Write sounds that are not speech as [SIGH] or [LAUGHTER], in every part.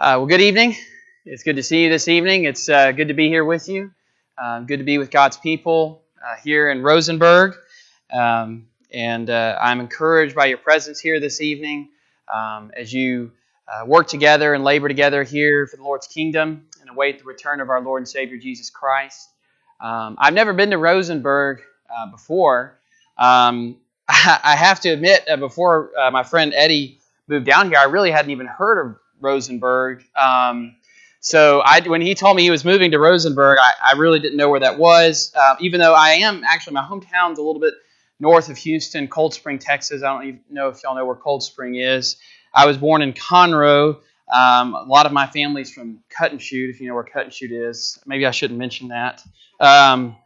Uh, well, good evening. It's good to see you this evening. It's uh, good to be here with you. Um, good to be with God's people uh, here in Rosenberg. Um, and uh, I'm encouraged by your presence here this evening um, as you uh, work together and labor together here for the Lord's kingdom and await the return of our Lord and Savior Jesus Christ. Um, I've never been to Rosenberg uh, before. Um, [LAUGHS] I have to admit, before my friend Eddie moved down here, I really hadn't even heard of Rosenberg. Um, so I, when he told me he was moving to Rosenberg, I, I really didn't know where that was. Uh, even though I am actually my hometown's a little bit north of Houston, Cold Spring, Texas. I don't even know if y'all know where Cold Spring is. I was born in Conroe. Um, a lot of my family's from Cut and Shoot, if you know where Cut and Shoot is. Maybe I shouldn't mention that. Um,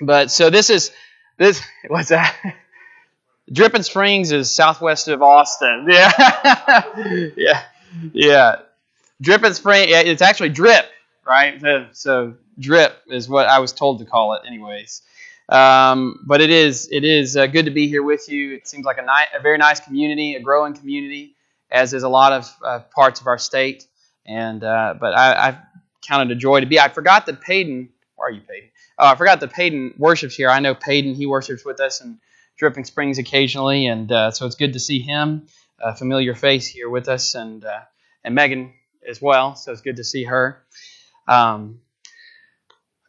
but so this is this. [LAUGHS] What's that? [LAUGHS] Dripping Springs is southwest of Austin. [LAUGHS] Yeah, yeah yeah. Drip and spring, it's actually drip, right? So, so, drip is what I was told to call it, anyways. Um, but it is it is uh, good to be here with you. It seems like a, ni- a very nice community, a growing community, as is a lot of uh, parts of our state. And uh, but I, I've counted a joy to be. I forgot that Payton. Where are you, Payton? Oh, I forgot that Payton worships here. I know Payton. He worships with us in Dripping Springs occasionally, and uh, so it's good to see him a familiar face here with us, and uh, and Megan as well. So it's good to see her. Um,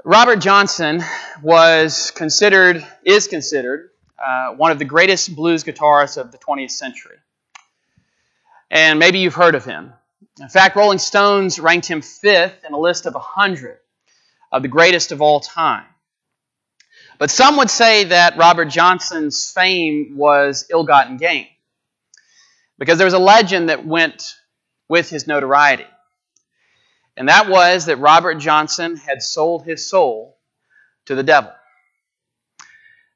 Robert Johnson was considered, is considered, uh, one of the greatest blues guitarists of the 20th century. And maybe you've heard of him. In fact, Rolling Stones ranked him fifth in a list of 100 of the greatest of all time. But some would say that Robert Johnson's fame was ill gotten gain. Because there was a legend that went with his notoriety. And that was that Robert Johnson had sold his soul to the devil.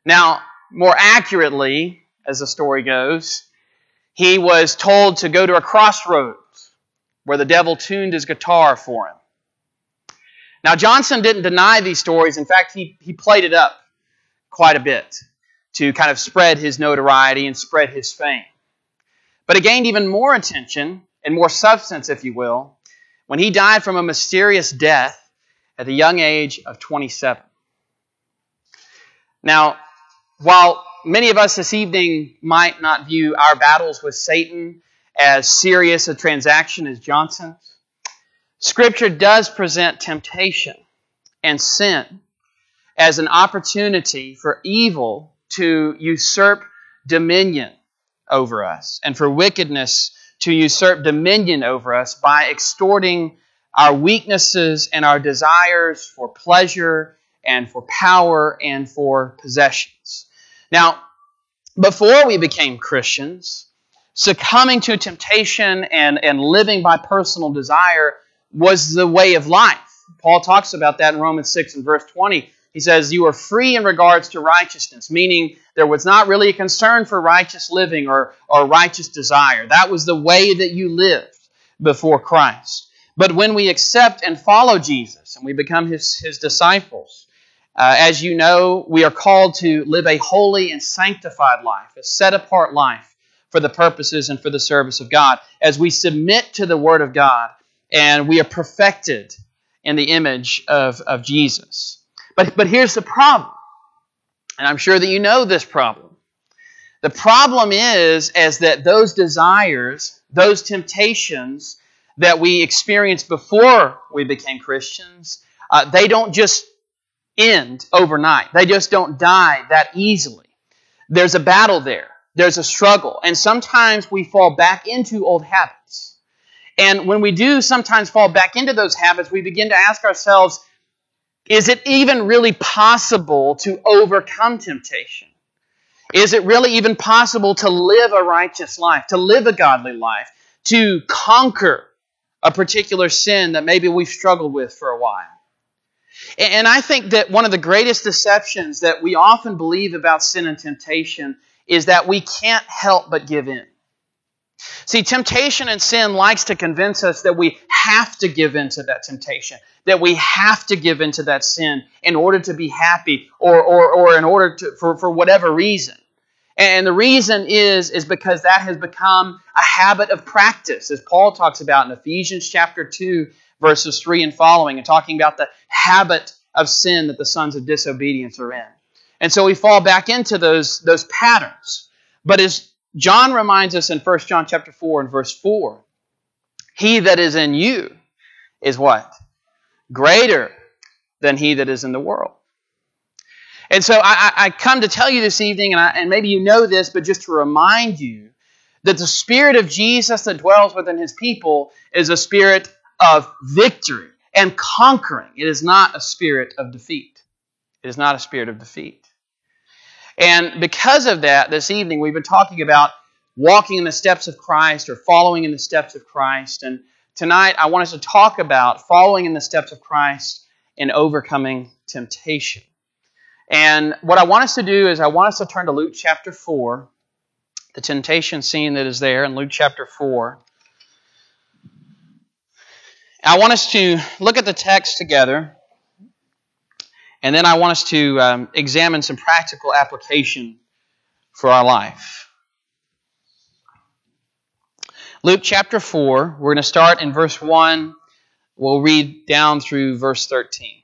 Now, more accurately, as the story goes, he was told to go to a crossroads where the devil tuned his guitar for him. Now, Johnson didn't deny these stories. In fact, he, he played it up quite a bit to kind of spread his notoriety and spread his fame. But it gained even more attention and more substance, if you will, when he died from a mysterious death at the young age of 27. Now, while many of us this evening might not view our battles with Satan as serious a transaction as Johnson's, Scripture does present temptation and sin as an opportunity for evil to usurp dominion over us and for wickedness to usurp dominion over us by extorting our weaknesses and our desires for pleasure and for power and for possessions. Now, before we became Christians, succumbing to temptation and, and living by personal desire was the way of life. Paul talks about that in Romans 6 and verse 20. He says, You are free in regards to righteousness, meaning there was not really a concern for righteous living or, or righteous desire. That was the way that you lived before Christ. But when we accept and follow Jesus and we become his, his disciples, uh, as you know, we are called to live a holy and sanctified life, a set apart life for the purposes and for the service of God. As we submit to the Word of God and we are perfected in the image of, of Jesus. But, but here's the problem, and I'm sure that you know this problem. The problem is, is that those desires, those temptations that we experienced before we became Christians, uh, they don't just end overnight. They just don't die that easily. There's a battle there. There's a struggle. And sometimes we fall back into old habits. And when we do sometimes fall back into those habits, we begin to ask ourselves, is it even really possible to overcome temptation? Is it really even possible to live a righteous life, to live a godly life, to conquer a particular sin that maybe we've struggled with for a while? And I think that one of the greatest deceptions that we often believe about sin and temptation is that we can't help but give in. See, temptation and sin likes to convince us that we have to give in to that temptation, that we have to give in to that sin in order to be happy or, or, or in order to, for, for whatever reason. And the reason is, is because that has become a habit of practice, as Paul talks about in Ephesians chapter 2, verses 3 and following, and talking about the habit of sin that the sons of disobedience are in. And so we fall back into those, those patterns. But as John reminds us in 1 John chapter 4 and verse 4, he that is in you is what? Greater than he that is in the world. And so I, I come to tell you this evening, and, I, and maybe you know this, but just to remind you that the Spirit of Jesus that dwells within his people is a spirit of victory and conquering. It is not a spirit of defeat. It is not a spirit of defeat. And because of that, this evening we've been talking about walking in the steps of Christ or following in the steps of Christ. And tonight I want us to talk about following in the steps of Christ and overcoming temptation. And what I want us to do is I want us to turn to Luke chapter 4, the temptation scene that is there in Luke chapter 4. I want us to look at the text together, and then I want us to um, examine some practical application for our life. Luke chapter 4, we're going to start in verse 1. We'll read down through verse 13.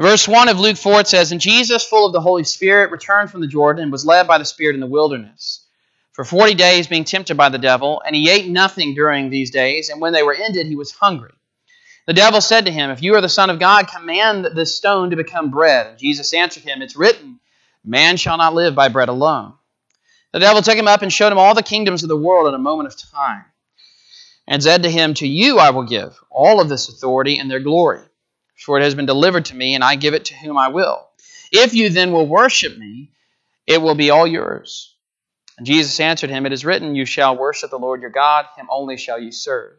Verse 1 of Luke 4 it says, And Jesus, full of the Holy Spirit, returned from the Jordan and was led by the Spirit in the wilderness for forty days being tempted by the devil, and he ate nothing during these days, and when they were ended, he was hungry. The devil said to him, If you are the Son of God, command this stone to become bread. And Jesus answered him, It's written, Man shall not live by bread alone. The devil took him up and showed him all the kingdoms of the world in a moment of time, and said to him, To you I will give all of this authority and their glory, for it has been delivered to me, and I give it to whom I will. If you then will worship me, it will be all yours. And Jesus answered him, It is written, You shall worship the Lord your God, him only shall you serve.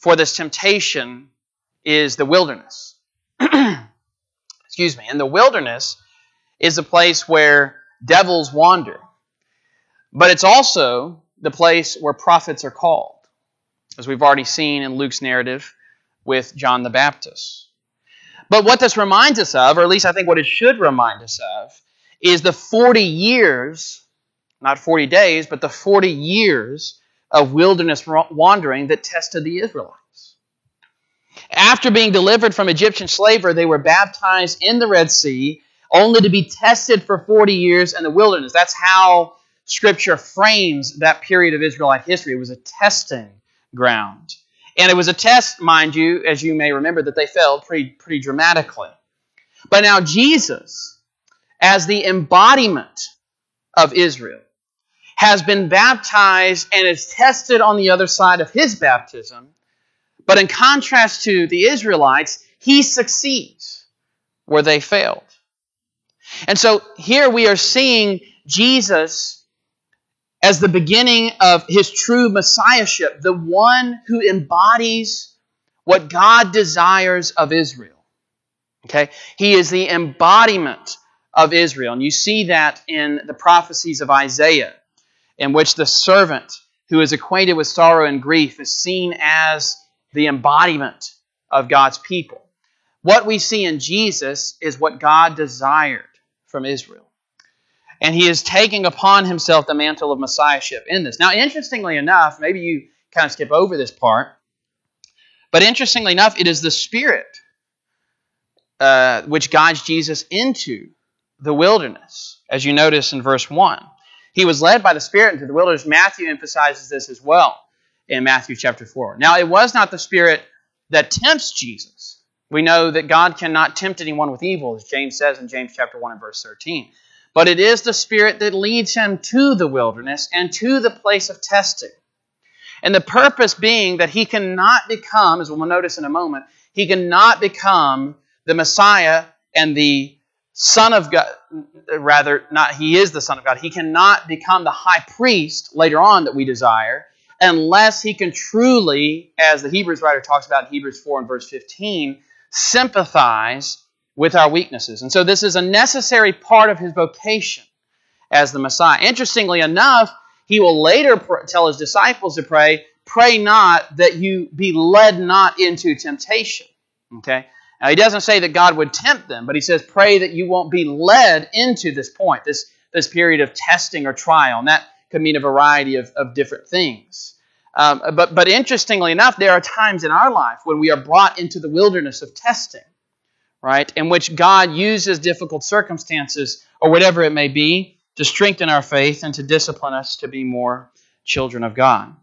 for this temptation is the wilderness. [CLEARS THROAT] Excuse me. And the wilderness is a place where devils wander. But it's also the place where prophets are called, as we've already seen in Luke's narrative with John the Baptist. But what this reminds us of, or at least I think what it should remind us of, is the 40 years not 40 days, but the 40 years of wilderness wandering that tested the Israelites. After being delivered from Egyptian slavery, they were baptized in the Red Sea, only to be tested for 40 years in the wilderness. That's how Scripture frames that period of Israelite history. It was a testing ground. And it was a test, mind you, as you may remember, that they failed pretty, pretty dramatically. But now Jesus, as the embodiment of Israel, has been baptized and is tested on the other side of his baptism. But in contrast to the Israelites, he succeeds where they failed. And so here we are seeing Jesus as the beginning of his true messiahship, the one who embodies what God desires of Israel. Okay? He is the embodiment of Israel. And you see that in the prophecies of Isaiah in which the servant who is acquainted with sorrow and grief is seen as the embodiment of God's people. What we see in Jesus is what God desired from Israel. And he is taking upon himself the mantle of messiahship in this. Now, interestingly enough, maybe you kind of skip over this part, but interestingly enough, it is the Spirit uh, which guides Jesus into the wilderness, as you notice in verse 1. He was led by the Spirit into the wilderness. Matthew emphasizes this as well in Matthew chapter 4. Now, it was not the Spirit that tempts Jesus. We know that God cannot tempt anyone with evil, as James says in James chapter 1 and verse 13. But it is the Spirit that leads him to the wilderness and to the place of testing. And the purpose being that he cannot become, as we'll notice in a moment, he cannot become the Messiah and the Son of God, rather, not he is the Son of God. He cannot become the high priest later on that we desire unless he can truly, as the Hebrews writer talks about in Hebrews 4 and verse 15, sympathize with our weaknesses. And so this is a necessary part of his vocation as the Messiah. Interestingly enough, he will later tell his disciples to pray, pray not that you be led not into temptation. Okay? Now, he doesn't say that God would tempt them, but he says, pray that you won't be led into this point, this, this period of testing or trial. And that could mean a variety of, of different things. Um, but, but interestingly enough, there are times in our life when we are brought into the wilderness of testing, right? In which God uses difficult circumstances or whatever it may be to strengthen our faith and to discipline us to be more children of God.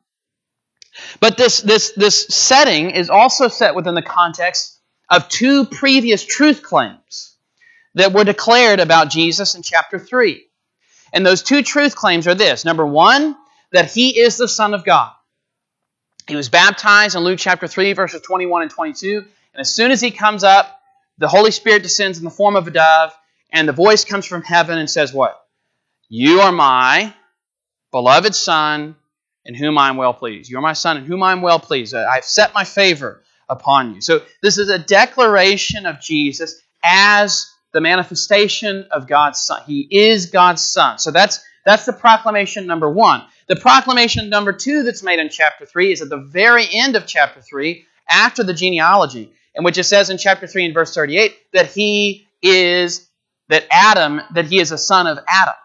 But this, this, this setting is also set within the context of two previous truth claims that were declared about Jesus in chapter 3. And those two truth claims are this number one, that he is the Son of God. He was baptized in Luke chapter 3, verses 21 and 22. And as soon as he comes up, the Holy Spirit descends in the form of a dove, and the voice comes from heaven and says, What? You are my beloved Son, in whom I am well pleased. You are my Son, in whom I am well pleased. I've set my favor upon you. So this is a declaration of Jesus as the manifestation of God's Son. He is God's Son. So that's that's the proclamation number one. The proclamation number two that's made in chapter three is at the very end of chapter three, after the genealogy, in which it says in chapter three and verse 38 that he is that Adam, that he is a son of Adam.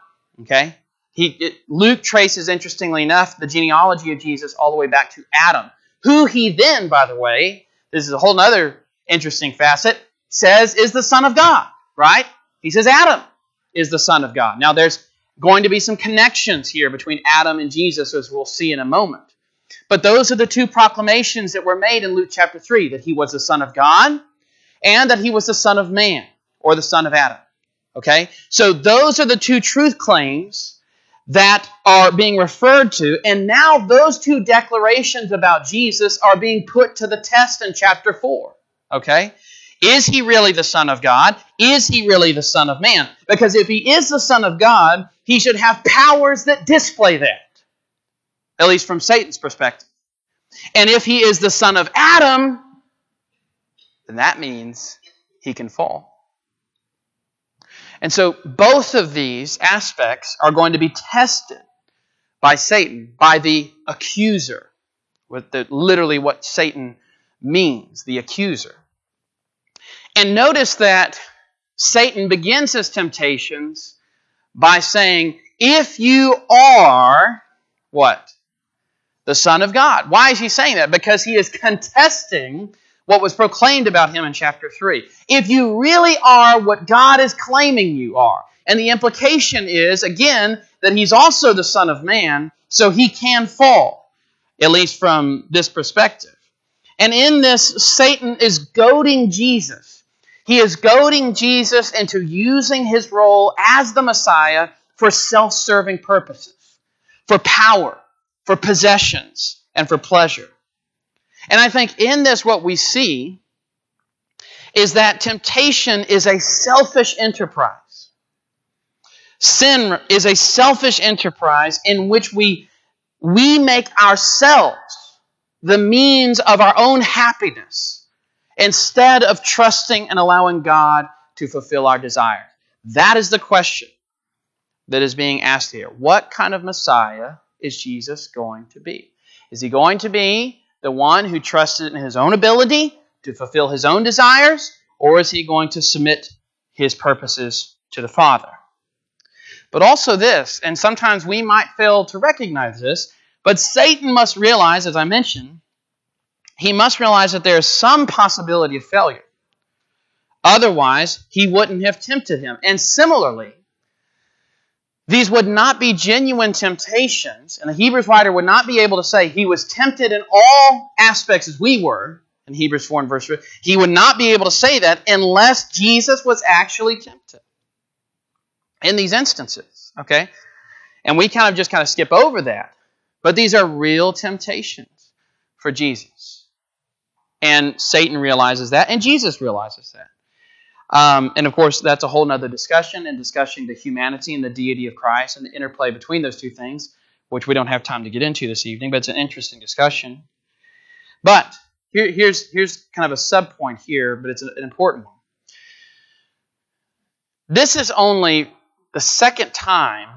Okay? He, it, Luke traces, interestingly enough, the genealogy of Jesus all the way back to Adam, who he then, by the way, this is a whole other interesting facet, says is the Son of God, right? He says Adam is the Son of God. Now, there's going to be some connections here between Adam and Jesus, as we'll see in a moment. But those are the two proclamations that were made in Luke chapter 3 that he was the Son of God and that he was the Son of Man or the Son of Adam. Okay? So those are the two truth claims that are being referred to. And now those two declarations about Jesus are being put to the test in chapter 4. Okay? Is he really the Son of God? Is he really the Son of Man? Because if he is the Son of God, he should have powers that display that, at least from Satan's perspective. And if he is the Son of Adam, then that means he can fall. And so both of these aspects are going to be tested by Satan, by the accuser, with the, literally what Satan means, the accuser. And notice that Satan begins his temptations by saying, If you are what? The Son of God. Why is he saying that? Because he is contesting what was proclaimed about him in chapter 3. If you really are what God is claiming you are, and the implication is, again, that he's also the Son of Man, so he can fall, at least from this perspective. And in this, Satan is goading Jesus. He is goading Jesus into using his role as the Messiah for self serving purposes, for power, for possessions, and for pleasure. And I think in this, what we see is that temptation is a selfish enterprise. Sin is a selfish enterprise in which we, we make ourselves the means of our own happiness instead of trusting and allowing God to fulfill our desires. That is the question that is being asked here. What kind of Messiah is Jesus going to be? Is he going to be the one who trusted in his own ability to fulfill his own desires, or is he going to submit his purposes to the Father? But also this, and sometimes we might fail to recognize this, but Satan must realize, as I mentioned, he must realize that there is some possibility of failure. Otherwise, he wouldn't have tempted him. And similarly, these would not be genuine temptations, and the Hebrews writer would not be able to say he was tempted in all aspects as we were in Hebrews 4 and verse 3. He would not be able to say that unless Jesus was actually tempted in these instances. Okay? And we kind of just kind of skip over that. But these are real temptations for Jesus. And Satan realizes that, and Jesus realizes that. Um, and of course, that's a whole other discussion and discussing the humanity and the deity of Christ and the interplay between those two things, which we don't have time to get into this evening, but it's an interesting discussion. But here, here's, here's kind of a sub point here, but it's an important one. This is only the second time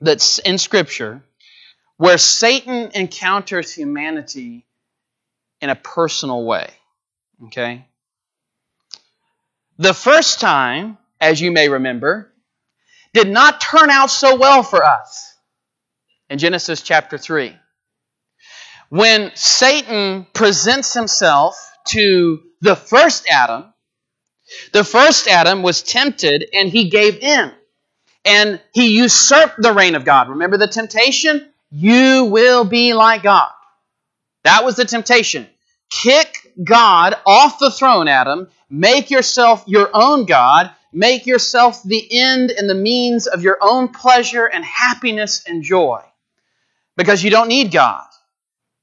that's in Scripture where Satan encounters humanity in a personal way. Okay? The first time, as you may remember, did not turn out so well for us in Genesis chapter 3. When Satan presents himself to the first Adam, the first Adam was tempted and he gave in. And he usurped the reign of God. Remember the temptation? You will be like God. That was the temptation. Kick God off the throne, Adam. Make yourself your own God. Make yourself the end and the means of your own pleasure and happiness and joy. Because you don't need God.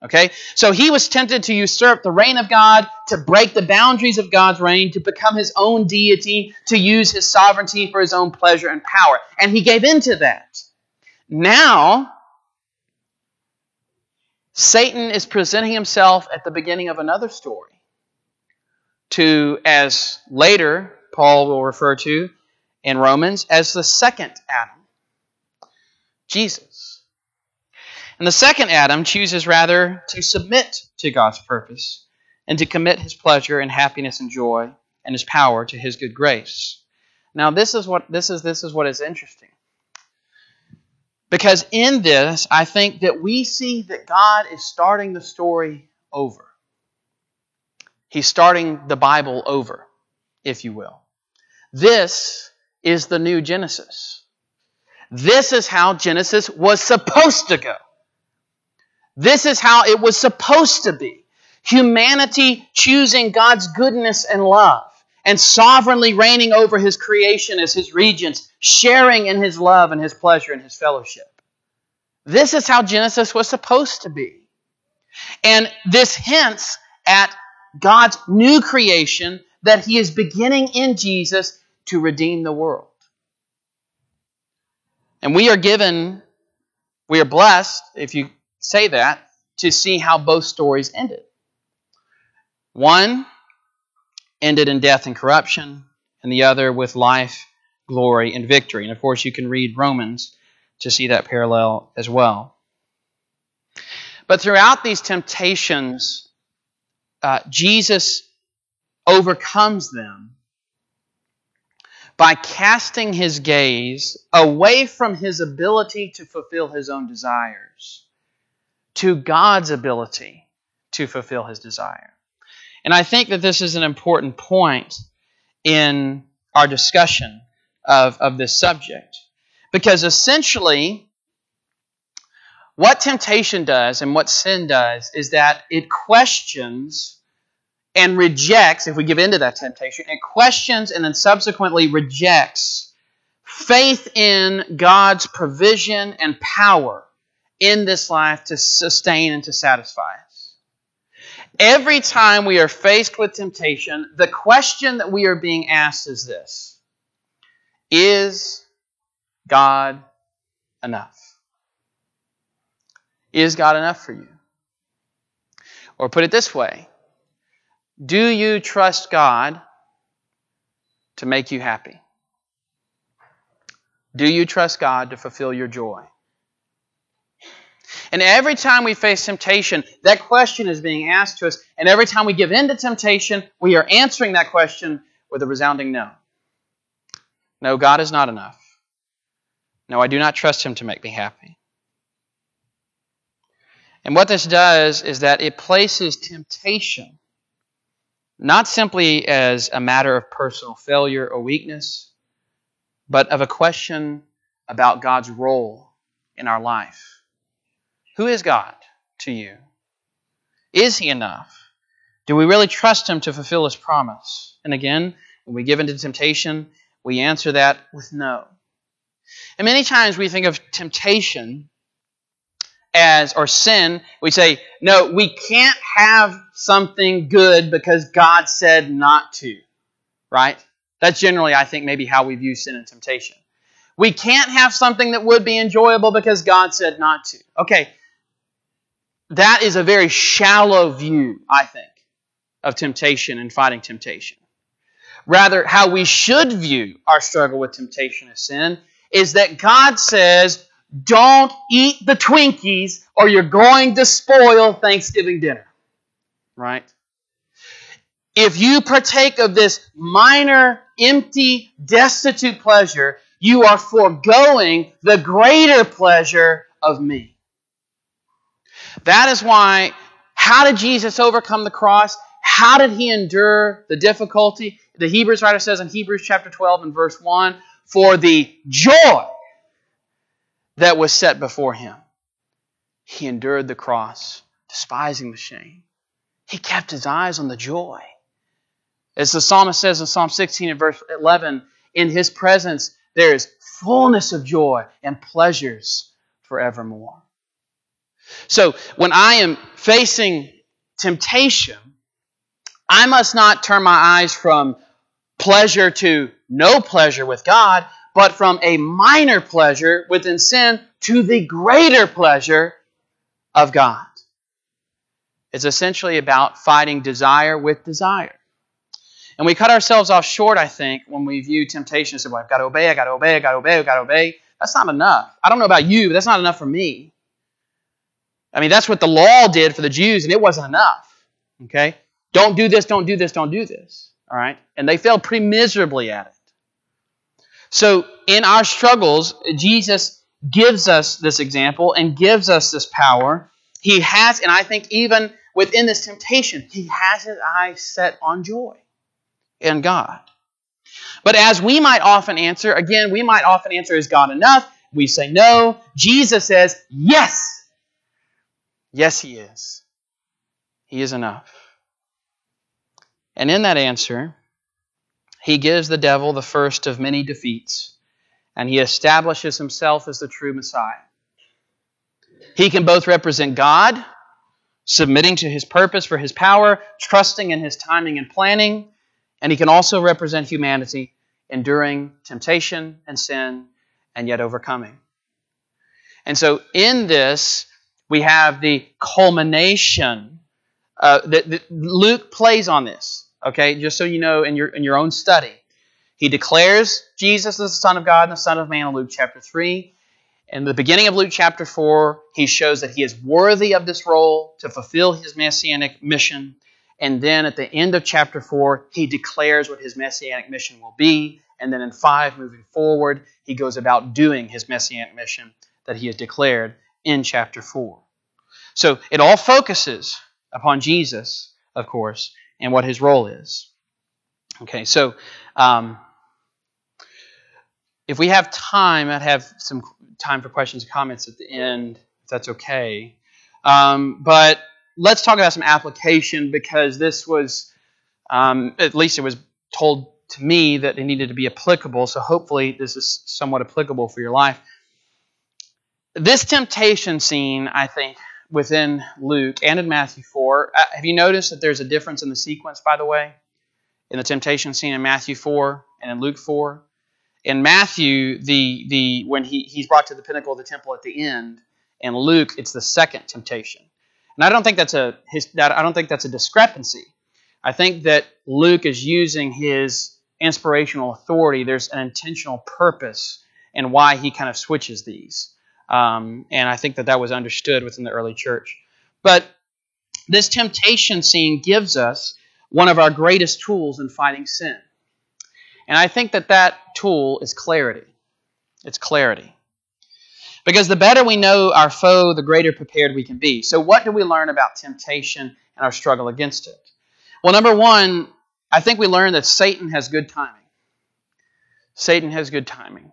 Okay? So he was tempted to usurp the reign of God, to break the boundaries of God's reign, to become his own deity, to use his sovereignty for his own pleasure and power. And he gave in to that. Now, Satan is presenting himself at the beginning of another story to, as later Paul will refer to in Romans, as the second Adam, Jesus. And the second Adam chooses rather to submit to God's purpose and to commit his pleasure and happiness and joy and his power to his good grace. Now this is what this is this is what is interesting. Because in this, I think that we see that God is starting the story over. He's starting the Bible over, if you will. This is the new Genesis. This is how Genesis was supposed to go. This is how it was supposed to be. Humanity choosing God's goodness and love and sovereignly reigning over his creation as his regents, sharing in his love and his pleasure and his fellowship. This is how Genesis was supposed to be. And this hints at God's new creation that he is beginning in Jesus to redeem the world. And we are given, we are blessed, if you say that, to see how both stories ended. One ended in death and corruption, and the other with life, glory, and victory. And of course, you can read Romans to see that parallel as well. But throughout these temptations, uh, Jesus overcomes them by casting his gaze away from his ability to fulfill his own desires to God's ability to fulfill his desire. And I think that this is an important point in our discussion of, of this subject. Because essentially, what temptation does and what sin does is that it questions and rejects, if we give in to that temptation, it questions and then subsequently rejects faith in God's provision and power in this life to sustain and to satisfy us. Every time we are faced with temptation, the question that we are being asked is this Is God enough? Is God enough for you? Or put it this way Do you trust God to make you happy? Do you trust God to fulfill your joy? And every time we face temptation, that question is being asked to us. And every time we give in to temptation, we are answering that question with a resounding no. No, God is not enough. No, I do not trust Him to make me happy. And what this does is that it places temptation not simply as a matter of personal failure or weakness, but of a question about God's role in our life. Who is God to you? Is He enough? Do we really trust Him to fulfill His promise? And again, when we give into temptation, we answer that with no. And many times we think of temptation as, or sin, we say, no, we can't have something good because God said not to. right? That's generally, I think, maybe how we view sin and temptation. We can't have something that would be enjoyable because God said not to. Okay, that is a very shallow view, I think, of temptation and fighting temptation. Rather, how we should view our struggle with temptation and sin is that God says, don't eat the Twinkies or you're going to spoil Thanksgiving dinner. Right? If you partake of this minor, empty, destitute pleasure, you are foregoing the greater pleasure of me. That is why, how did Jesus overcome the cross? How did he endure the difficulty? The Hebrews writer says in Hebrews chapter 12 and verse 1 For the joy that was set before him, he endured the cross, despising the shame. He kept his eyes on the joy. As the psalmist says in Psalm 16 and verse 11, in his presence there is fullness of joy and pleasures forevermore. So when I am facing temptation, I must not turn my eyes from pleasure to no pleasure with God, but from a minor pleasure within sin to the greater pleasure of God. It's essentially about fighting desire with desire. And we cut ourselves off short, I think, when we view temptation and say, well, I've got to obey, I've got to obey, I've got to obey, I've got to obey. That's not enough. I don't know about you, but that's not enough for me. I mean, that's what the law did for the Jews, and it wasn't enough. Okay? Don't do this, don't do this, don't do this. All right? And they failed pretty miserably at it. So, in our struggles, Jesus gives us this example and gives us this power. He has, and I think even within this temptation, he has his eyes set on joy in God. But as we might often answer, again, we might often answer, Is God enough? We say no. Jesus says, Yes. Yes, He is. He is enough. And in that answer, He gives the devil the first of many defeats, and He establishes Himself as the true Messiah. He can both represent God, submitting to His purpose for His power, trusting in His timing and planning, and he can also represent humanity enduring temptation and sin and yet overcoming. And so in this, we have the culmination. Uh, that, Luke plays on this, okay, just so you know in your, in your own study. He declares Jesus as the Son of God and the Son of Man in Luke chapter 3. In the beginning of Luke chapter 4, he shows that he is worthy of this role to fulfill his messianic mission. And then at the end of chapter 4, he declares what his messianic mission will be. And then in 5, moving forward, he goes about doing his messianic mission that he has declared in chapter 4. So it all focuses upon Jesus, of course, and what his role is. Okay, so um, if we have time, I'd have some time for questions and comments at the end, if that's okay. Um, but let's talk about some application because this was, um, at least it was told to me that it needed to be applicable. So hopefully this is somewhat applicable for your life. This temptation scene, I think, within Luke and in Matthew 4, uh, have you noticed that there's a difference in the sequence, by the way? In the temptation scene in Matthew 4 and in Luke 4? In Matthew, the, the when he, he's brought to the pinnacle of the temple at the end, in Luke, it's the second temptation. And I don't think that's a his, I don't think that's a discrepancy. I think that Luke is using his inspirational authority. There's an intentional purpose in why he kind of switches these, um, and I think that that was understood within the early church. But this temptation scene gives us one of our greatest tools in fighting sin, and I think that that tool is clarity. It's clarity. Because the better we know our foe, the greater prepared we can be. So, what do we learn about temptation and our struggle against it? Well, number one, I think we learn that Satan has good timing. Satan has good timing.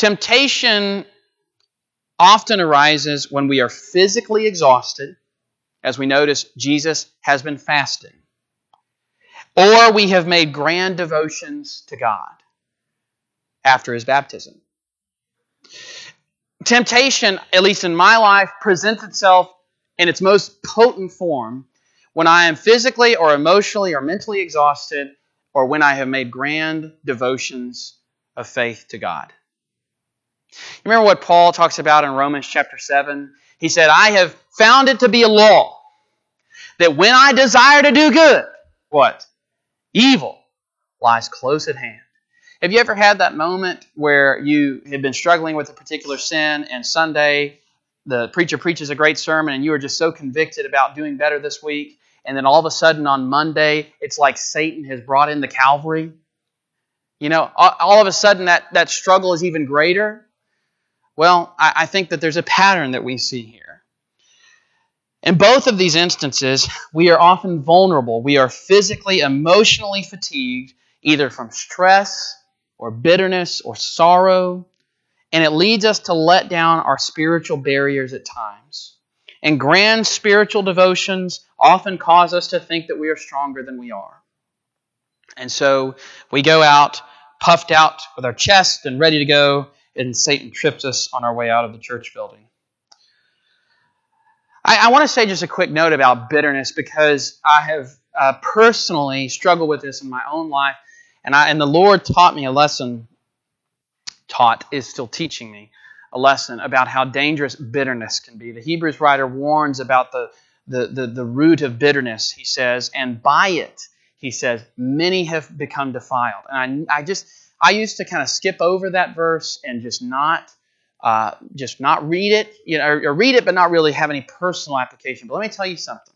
Temptation often arises when we are physically exhausted, as we notice Jesus has been fasting, or we have made grand devotions to God after his baptism. Temptation, at least in my life, presents itself in its most potent form when I am physically or emotionally or mentally exhausted, or when I have made grand devotions of faith to God. Remember what Paul talks about in Romans chapter 7? He said, I have found it to be a law that when I desire to do good, what? Evil lies close at hand. Have you ever had that moment where you have been struggling with a particular sin and Sunday the preacher preaches a great sermon and you are just so convicted about doing better this week and then all of a sudden on Monday it's like Satan has brought in the Calvary? You know, all of a sudden that, that struggle is even greater. Well, I, I think that there's a pattern that we see here. In both of these instances, we are often vulnerable. We are physically, emotionally fatigued, either from stress or bitterness or sorrow, and it leads us to let down our spiritual barriers at times. And grand spiritual devotions often cause us to think that we are stronger than we are. And so we go out puffed out with our chest and ready to go, and Satan tripped us on our way out of the church building. I, I want to say just a quick note about bitterness because I have uh, personally struggled with this in my own life, and I and the Lord taught me a lesson taught is still teaching me a lesson about how dangerous bitterness can be. The Hebrews writer warns about the, the, the, the, root of bitterness, he says, and by it, he says, many have become defiled. And I, I just, I used to kind of skip over that verse and just not, uh, just not read it, you know, or, or read it, but not really have any personal application. But let me tell you something.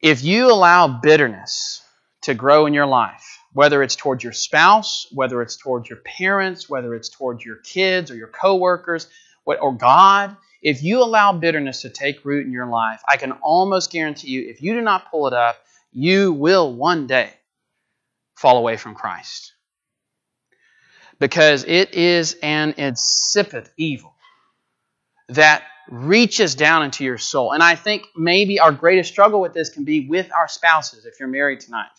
If you allow bitterness to grow in your life, whether it's towards your spouse, whether it's towards your parents, whether it's towards your kids or your coworkers, or God, if you allow bitterness to take root in your life, I can almost guarantee you, if you do not pull it up, you will one day fall away from Christ. Because it is an insipid evil that reaches down into your soul. And I think maybe our greatest struggle with this can be with our spouses if you're married tonight.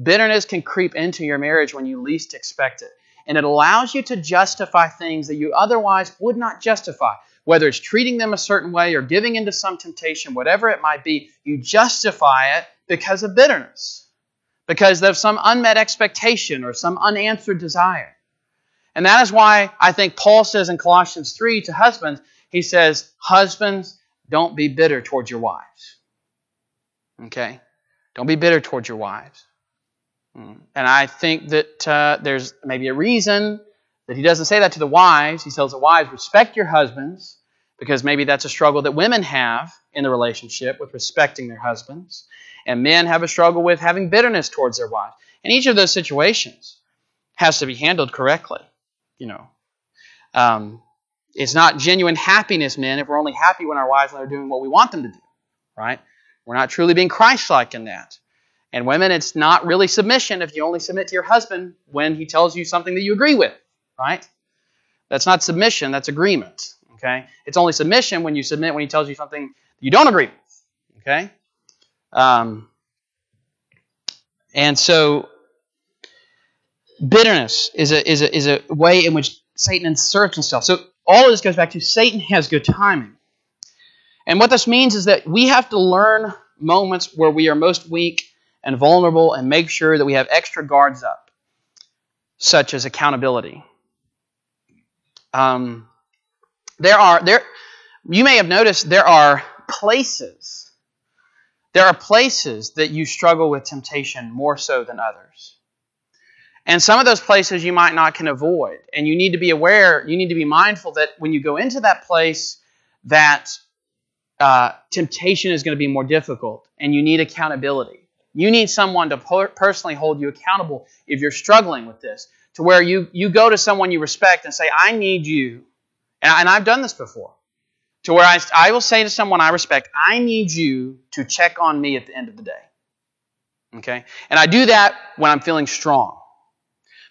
Bitterness can creep into your marriage when you least expect it. And it allows you to justify things that you otherwise would not justify. Whether it's treating them a certain way or giving into some temptation, whatever it might be, you justify it because of bitterness, because of some unmet expectation or some unanswered desire. And that is why I think Paul says in Colossians 3 to husbands, he says, Husbands, don't be bitter towards your wives. Okay? Don't be bitter towards your wives. Mm. And I think that uh, there's maybe a reason that he doesn't say that to the wives. He tells the wives, respect your husbands, because maybe that's a struggle that women have in the relationship with respecting their husbands. And men have a struggle with having bitterness towards their wives. And each of those situations has to be handled correctly. You know, um, it's not genuine happiness, men, if we're only happy when our wives are doing what we want them to do, right? We're not truly being Christ-like in that. And women, it's not really submission if you only submit to your husband when he tells you something that you agree with, right? That's not submission, that's agreement. Okay? It's only submission when you submit when he tells you something you don't agree with. Okay? Um, and so bitterness is a, is, a, is a way in which Satan inserts himself. So all of this goes back to Satan has good timing. And what this means is that we have to learn moments where we are most weak and vulnerable and make sure that we have extra guards up, such as accountability. Um, there are there you may have noticed there are places there are places that you struggle with temptation more so than others. And some of those places you might not can avoid. And you need to be aware, you need to be mindful that when you go into that place, that uh, temptation is going to be more difficult and you need accountability. You need someone to personally hold you accountable if you're struggling with this, to where you, you go to someone you respect and say, I need you. And, I, and I've done this before. To where I, I will say to someone I respect, I need you to check on me at the end of the day. Okay? And I do that when I'm feeling strong.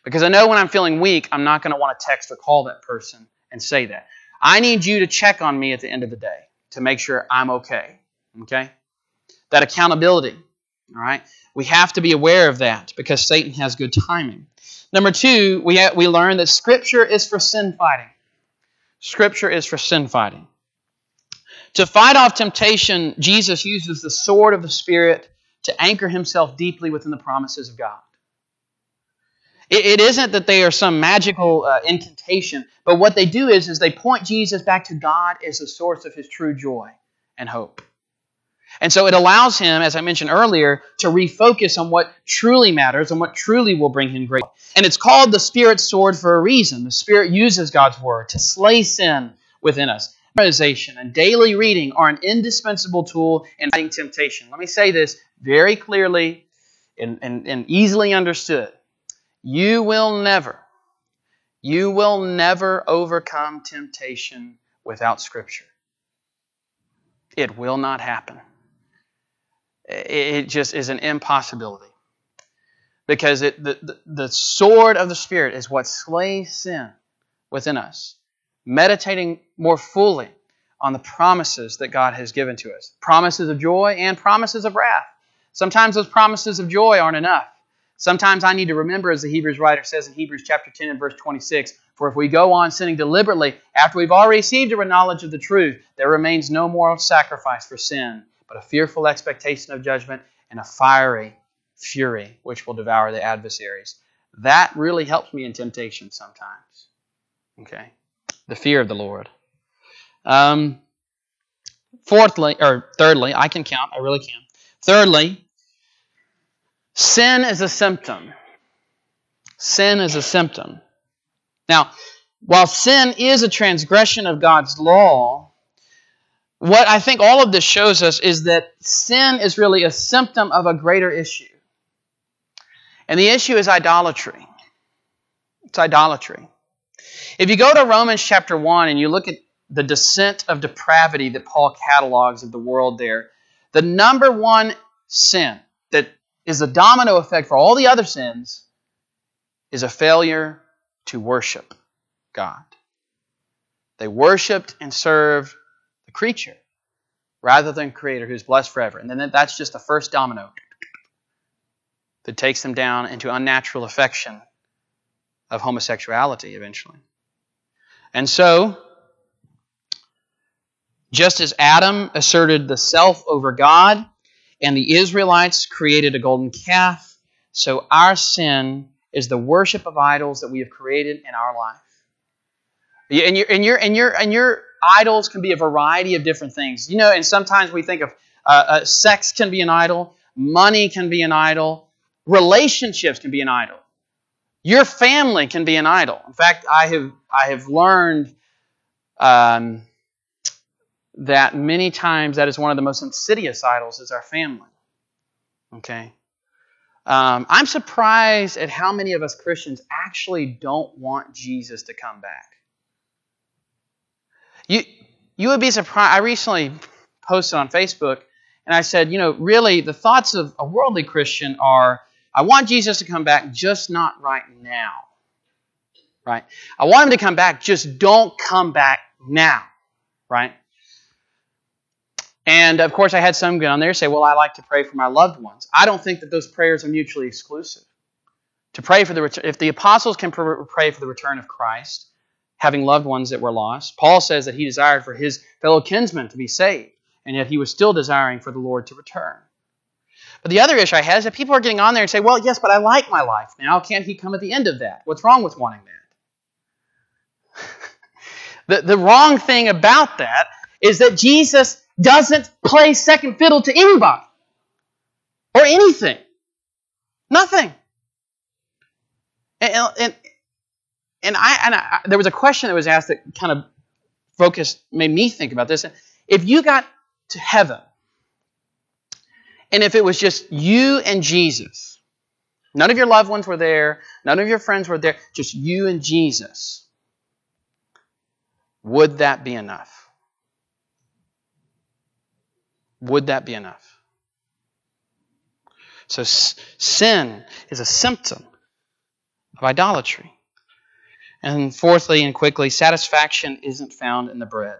Because I know when I'm feeling weak, I'm not going to want to text or call that person and say that. I need you to check on me at the end of the day to make sure I'm okay. Okay? That accountability. All right? We have to be aware of that because Satan has good timing. Number two, we, have, we learn that Scripture is for sin fighting. Scripture is for sin fighting. To fight off temptation, Jesus uses the sword of the Spirit to anchor himself deeply within the promises of God. It, it isn't that they are some magical uh, incantation, but what they do is, is they point Jesus back to God as the source of his true joy and hope. And so it allows him, as I mentioned earlier, to refocus on what truly matters and what truly will bring him great. And it's called the Spirit's sword for a reason. The Spirit uses God's word to slay sin within us. Memorization and daily reading are an indispensable tool in fighting temptation. Let me say this very clearly and, and, and easily understood. You will never, you will never overcome temptation without Scripture. It will not happen. It just is an impossibility. Because it, the, the, the sword of the Spirit is what slays sin within us. Meditating more fully on the promises that God has given to us promises of joy and promises of wrath. Sometimes those promises of joy aren't enough. Sometimes I need to remember, as the Hebrews writer says in Hebrews chapter 10 and verse 26, for if we go on sinning deliberately after we've already received a knowledge of the truth, there remains no more sacrifice for sin, but a fearful expectation of judgment and a fiery fury which will devour the adversaries. That really helps me in temptation sometimes. Okay? The fear of the Lord. Um, fourthly, or thirdly, I can count, I really can. Thirdly, sin is a symptom. Sin is a symptom. Now, while sin is a transgression of God's law, what I think all of this shows us is that sin is really a symptom of a greater issue. And the issue is idolatry. It's idolatry. If you go to Romans chapter 1 and you look at the descent of depravity that Paul catalogs of the world there, the number one sin is a domino effect for all the other sins is a failure to worship God. They worshiped and served the creature rather than Creator who's blessed forever. And then that's just the first domino that takes them down into unnatural affection of homosexuality eventually. And so, just as Adam asserted the self over God and the Israelites created a golden calf, so our sin is the worship of idols that we have created in our life. And your, and your, and your, and your idols can be a variety of different things. You know, and sometimes we think of uh, uh, sex can be an idol, money can be an idol, relationships can be an idol. Your family can be an idol. In fact, I have I have learned um, that many times that is one of the most insidious idols is our family. Okay, um, I'm surprised at how many of us Christians actually don't want Jesus to come back. You, you would be surprised. I recently posted on Facebook and I said, you know, really, the thoughts of a worldly Christian are I want Jesus to come back, just not right now. Right? I want him to come back, just don't come back now. Right? And of course, I had some get on there say, Well, I like to pray for my loved ones. I don't think that those prayers are mutually exclusive. To pray for the return, if the apostles can pray for the return of Christ, having loved ones that were lost, Paul says that he desired for his fellow kinsmen to be saved, and yet he was still desiring for the Lord to return. But the other issue I had is that people are getting on there and say, Well, yes, but I like my life now. Can't he come at the end of that? What's wrong with wanting that? [LAUGHS] the, the wrong thing about that is that Jesus doesn't play second fiddle to anybody or anything. Nothing. And, and, and, I, and I, there was a question that was asked that kind of focused, made me think about this. If you got to heaven, and if it was just you and Jesus, none of your loved ones were there, none of your friends were there, just you and Jesus, would that be enough? Would that be enough? So, sin is a symptom of idolatry. And fourthly and quickly, satisfaction isn't found in the bread.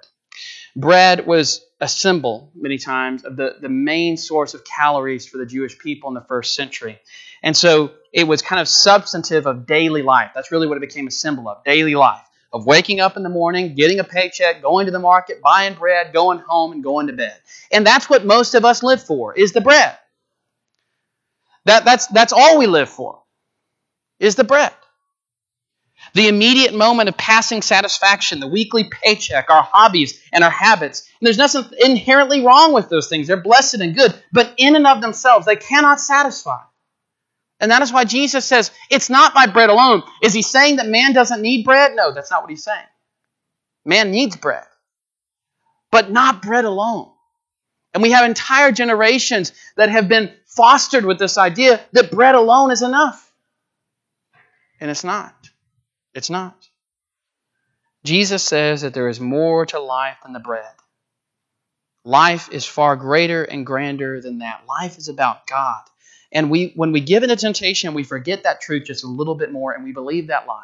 Bread was a symbol, many times, of the, the main source of calories for the Jewish people in the first century. And so it was kind of substantive of daily life. That's really what it became a symbol of daily life of waking up in the morning, getting a paycheck, going to the market, buying bread, going home, and going to bed. And that's what most of us live for, is the bread. That, that's, that's all we live for, is the bread. The immediate moment of passing satisfaction, the weekly paycheck, our hobbies, and our habits. And there's nothing inherently wrong with those things. They're blessed and good, but in and of themselves, they cannot satisfy. And that is why Jesus says, it's not by bread alone. Is he saying that man doesn't need bread? No, that's not what he's saying. Man needs bread, but not bread alone. And we have entire generations that have been fostered with this idea that bread alone is enough. And it's not. It's not. Jesus says that there is more to life than the bread. Life is far greater and grander than that. Life is about God. And we when we give into temptation, we forget that truth just a little bit more and we believe that lie.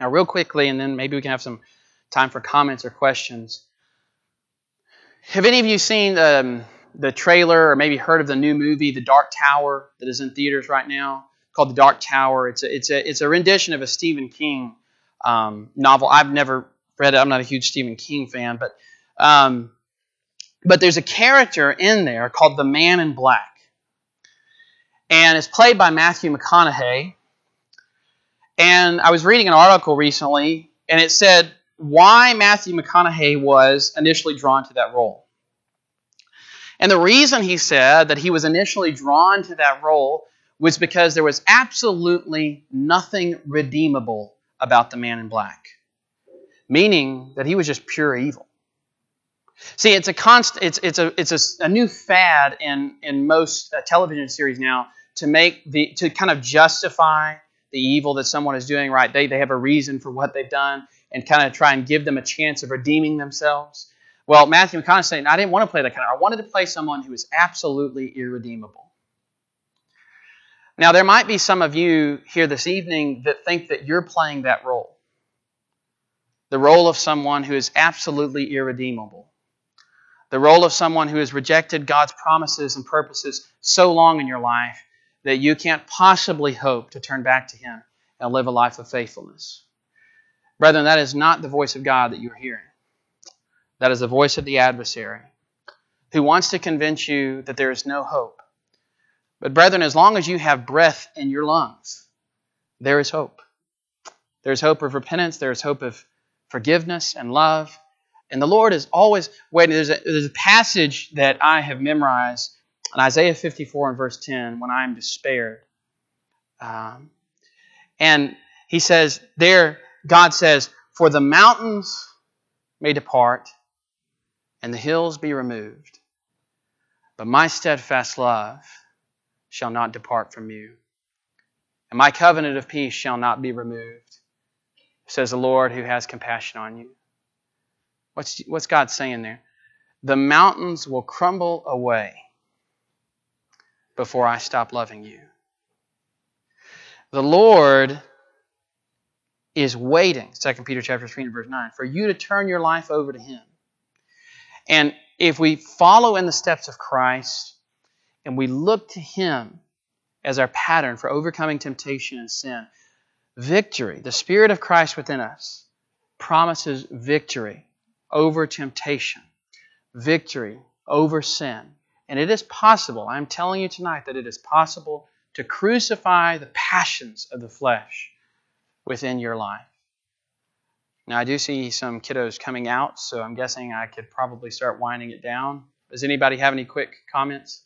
Now, real quickly, and then maybe we can have some time for comments or questions. Have any of you seen um, the trailer or maybe heard of the new movie, The Dark Tower, that is in theaters right now, called The Dark Tower? It's a, it's a, it's a rendition of a Stephen King um, novel. I've never read it. I'm not a huge Stephen King fan, but um, but there's a character in there called the Man in Black, and it's played by Matthew McConaughey. And I was reading an article recently, and it said why Matthew McConaughey was initially drawn to that role. And the reason he said that he was initially drawn to that role was because there was absolutely nothing redeemable about the man in black, meaning that he was just pure evil. See, it's a constant, it's, it's, a, it's a, a new fad in, in most uh, television series now to make the, to kind of justify the evil that someone is doing, right? They, they have a reason for what they've done and kind of try and give them a chance of redeeming themselves. Well, Matthew McConaughey I didn't want to play that kind of. I wanted to play someone who is absolutely irredeemable. Now, there might be some of you here this evening that think that you're playing that role the role of someone who is absolutely irredeemable, the role of someone who has rejected God's promises and purposes so long in your life that you can't possibly hope to turn back to Him and live a life of faithfulness. Brethren, that is not the voice of God that you're hearing. That is the voice of the adversary who wants to convince you that there is no hope. But, brethren, as long as you have breath in your lungs, there is hope. There is hope of repentance, there is hope of forgiveness and love. And the Lord is always waiting. There's a, there's a passage that I have memorized in Isaiah 54 and verse 10 when I am despaired. Um, and he says, There, God says, For the mountains may depart and the hills be removed, but my steadfast love shall not depart from you, and my covenant of peace shall not be removed, says the Lord who has compassion on you. What's, what's God saying there? The mountains will crumble away before I stop loving you. The Lord is waiting, 2 Peter chapter 3 and verse 9, for you to turn your life over to Him. And if we follow in the steps of Christ and we look to Him as our pattern for overcoming temptation and sin, victory, the Spirit of Christ within us, promises victory over temptation, victory over sin. And it is possible, I'm telling you tonight, that it is possible to crucify the passions of the flesh within your life. Now, I do see some kiddos coming out, so I'm guessing I could probably start winding it down. Does anybody have any quick comments?